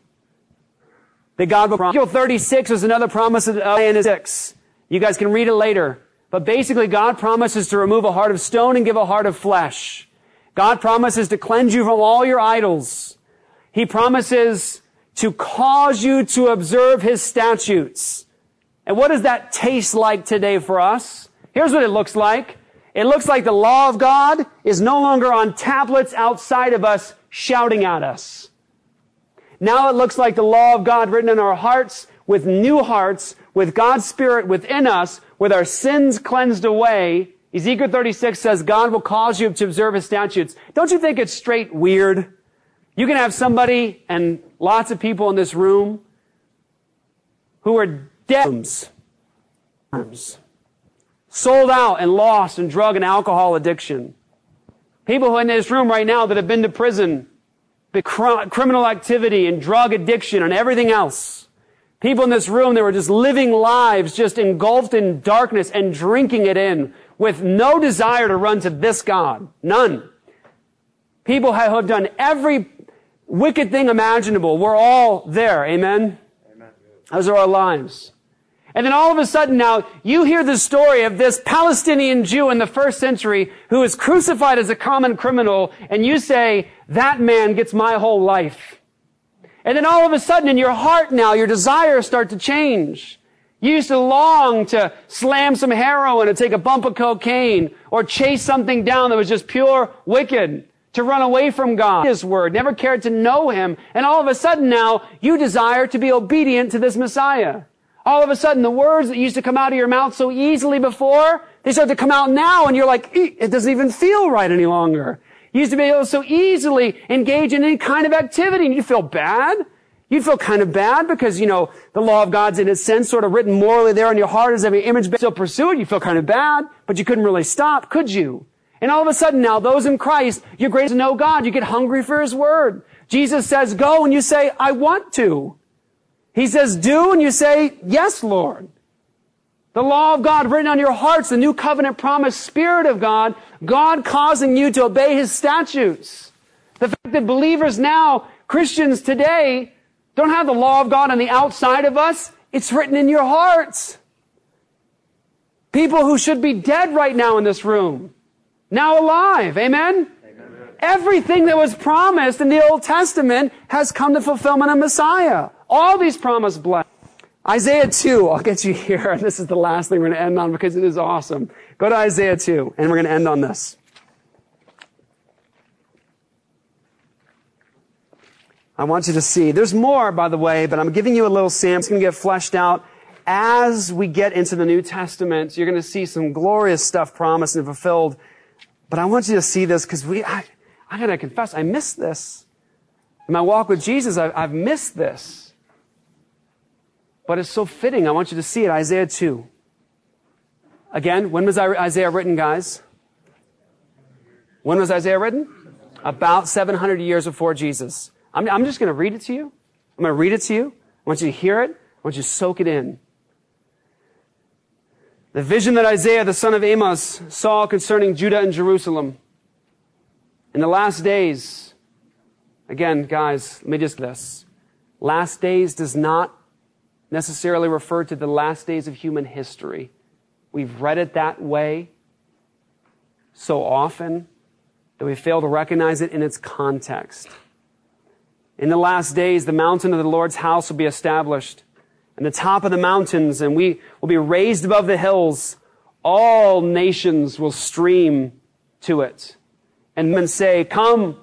That God will Ezekiel 36 is another promise of Isaiah 6. You guys can read it later. But basically, God promises to remove a heart of stone and give a heart of flesh. God promises to cleanse you from all your idols. He promises to cause you to observe His statutes. And what does that taste like today for us? Here's what it looks like. It looks like the law of God is no longer on tablets outside of us shouting at us. Now it looks like the law of God written in our hearts with new hearts, with God's Spirit within us, with our sins cleansed away. Ezekiel 36 says God will cause you to observe his statutes. Don't you think it's straight weird? You can have somebody and lots of people in this room who are dead sold out and lost in drug and alcohol addiction. People who are in this room right now that have been to prison, criminal activity and drug addiction and everything else. People in this room that were just living lives just engulfed in darkness and drinking it in with no desire to run to this God. None. People who have done every wicked thing imaginable. We're all there. Amen? Amen. Those are our lives. And then all of a sudden now, you hear the story of this Palestinian Jew in the first century who is crucified as a common criminal, and you say, that man gets my whole life. And then all of a sudden in your heart now, your desires start to change. You used to long to slam some heroin and take a bump of cocaine or chase something down that was just pure wicked to run away from God, His Word, never cared to know Him. And all of a sudden now, you desire to be obedient to this Messiah. All of a sudden, the words that used to come out of your mouth so easily before, they start to come out now, and you're like, it doesn't even feel right any longer. You used to be able to so easily engage in any kind of activity, and you'd feel bad. You'd feel kind of bad because, you know, the law of God's in a sense sort of written morally there in your heart as every image, still pursue it. You feel kind of bad, but you couldn't really stop, could you? And all of a sudden now, those in Christ, you're great to know God. You get hungry for His Word. Jesus says, go, and you say, I want to. He says, do, and you say, yes, Lord. The law of God written on your hearts, the new covenant promise, Spirit of God, God causing you to obey His statutes. The fact that believers now, Christians today, don't have the law of God on the outside of us, it's written in your hearts. People who should be dead right now in this room, now alive. Amen? Amen? Everything that was promised in the Old Testament has come to fulfillment of Messiah. All these promised blessings. Isaiah 2, I'll get you <laughs> here. And this is the last thing we're going to end on because it is awesome. Go to Isaiah 2, and we're going to end on this. I want you to see. There's more, by the way, but I'm giving you a little sample. It's going to get fleshed out as we get into the New Testament. You're going to see some glorious stuff promised and fulfilled. But I want you to see this because we, I, I got to confess, I missed this. In my walk with Jesus, I, I've missed this. But it's so fitting. I want you to see it. Isaiah 2. Again, when was Isaiah written, guys? When was Isaiah written? About 700 years before Jesus. I'm, I'm just going to read it to you. I'm going to read it to you. I want you to hear it. I want you to soak it in. The vision that Isaiah, the son of Amos, saw concerning Judah and Jerusalem. In the last days, again, guys, let me just this. Last days does not necessarily refer to the last days of human history. We've read it that way so often that we fail to recognize it in its context. In the last days, the mountain of the Lord's house will be established, and the top of the mountains, and we will be raised above the hills. All nations will stream to it. And men say, Come,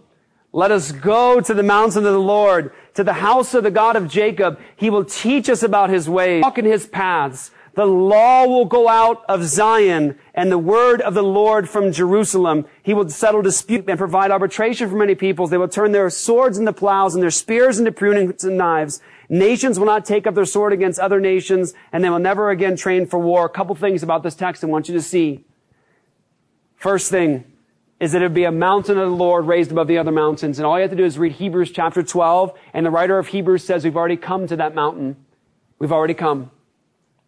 let us go to the mountain of the Lord, to the house of the God of Jacob. He will teach us about his ways, walk in his paths. The law will go out of Zion and the word of the Lord from Jerusalem. He will settle dispute and provide arbitration for many peoples. They will turn their swords into plows and their spears into prunings and knives. Nations will not take up their sword against other nations and they will never again train for war. A couple things about this text I want you to see. First thing is that it would be a mountain of the Lord raised above the other mountains. And all you have to do is read Hebrews chapter 12 and the writer of Hebrews says we've already come to that mountain. We've already come.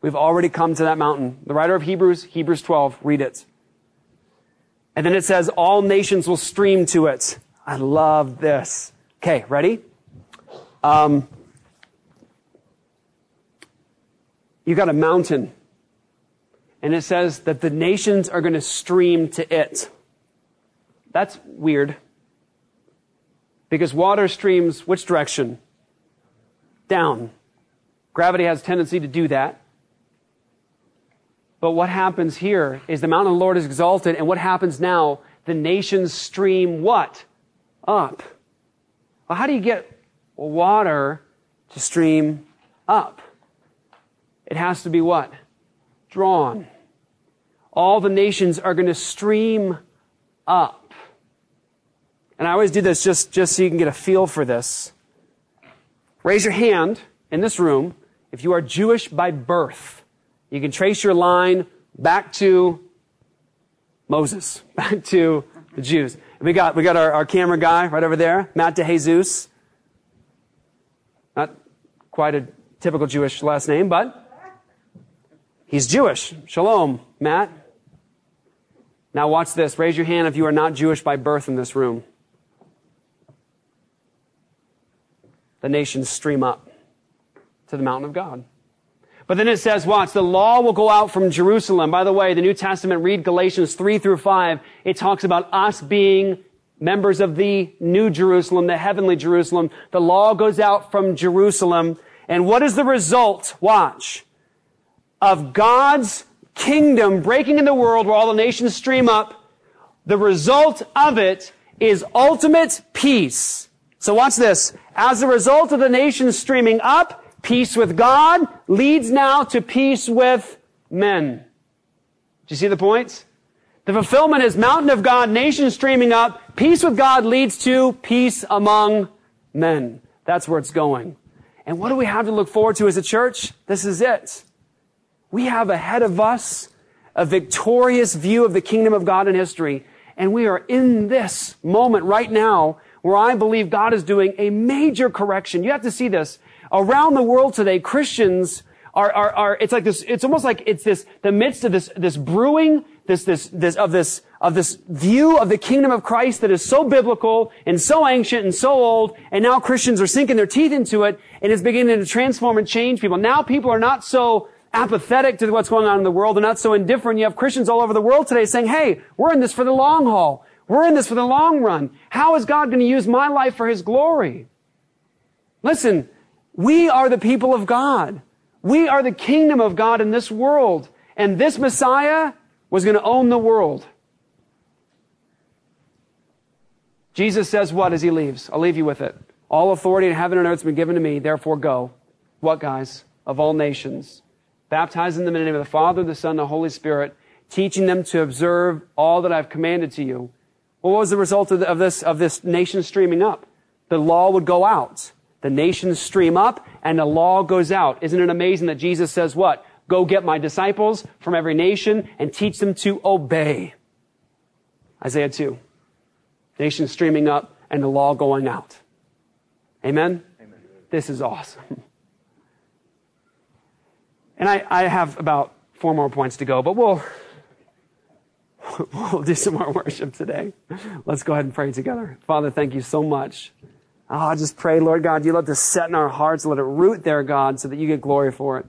We've already come to that mountain. The writer of Hebrews, Hebrews 12, read it. And then it says, all nations will stream to it. I love this. Okay, ready? Um, you got a mountain. And it says that the nations are going to stream to it. That's weird. Because water streams which direction? Down. Gravity has a tendency to do that. But what happens here is the mountain of the Lord is exalted, and what happens now? The nations stream what? Up. Well, how do you get water to stream up? It has to be what? Drawn. All the nations are going to stream up. And I always do this just, just so you can get a feel for this. Raise your hand in this room if you are Jewish by birth. You can trace your line back to Moses, <laughs> back to the Jews. We got, we got our, our camera guy right over there, Matt DeJesus. Not quite a typical Jewish last name, but he's Jewish. Shalom, Matt. Now watch this. Raise your hand if you are not Jewish by birth in this room. The nations stream up to the mountain of God. But then it says, watch, the law will go out from Jerusalem. By the way, the New Testament, read Galatians 3 through 5. It talks about us being members of the New Jerusalem, the heavenly Jerusalem. The law goes out from Jerusalem. And what is the result? Watch. Of God's kingdom breaking in the world where all the nations stream up. The result of it is ultimate peace. So watch this. As a result of the nations streaming up, Peace with God leads now to peace with men. Do you see the points? The fulfillment is mountain of God, nation streaming up. Peace with God leads to peace among men. That's where it's going. And what do we have to look forward to as a church? This is it. We have ahead of us a victorious view of the kingdom of God in history. And we are in this moment right now where I believe God is doing a major correction. You have to see this around the world today, Christians are, are, are, it's like this, it's almost like it's this, the midst of this, this brewing, this, this, this, of this, of this view of the kingdom of Christ that is so biblical and so ancient and so old, and now Christians are sinking their teeth into it, and it's beginning to transform and change people. Now people are not so apathetic to what's going on in the world. They're not so indifferent. You have Christians all over the world today saying, hey, we're in this for the long haul. We're in this for the long run. How is God going to use my life for His glory? Listen, we are the people of God. We are the kingdom of God in this world. And this Messiah was going to own the world. Jesus says what as he leaves? I'll leave you with it. All authority in heaven and earth has been given to me, therefore go. What, guys? Of all nations. Baptizing them in the name of the Father, the Son, and the Holy Spirit, teaching them to observe all that I've commanded to you. What was the result of, this, of this nation streaming up? The law would go out The nations stream up and the law goes out. Isn't it amazing that Jesus says what? Go get my disciples from every nation and teach them to obey. Isaiah 2. Nations streaming up and the law going out. Amen? Amen. This is awesome. And I, I have about four more points to go, but we'll, <laughs> we'll do some more worship today. Let's go ahead and pray together. Father, thank you so much. Oh, I just pray, Lord God, you let this set in our hearts, let it root there, God, so that you get glory for it.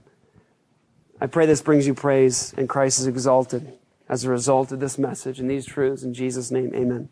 I pray this brings you praise and Christ is exalted as a result of this message and these truths. In Jesus' name, amen.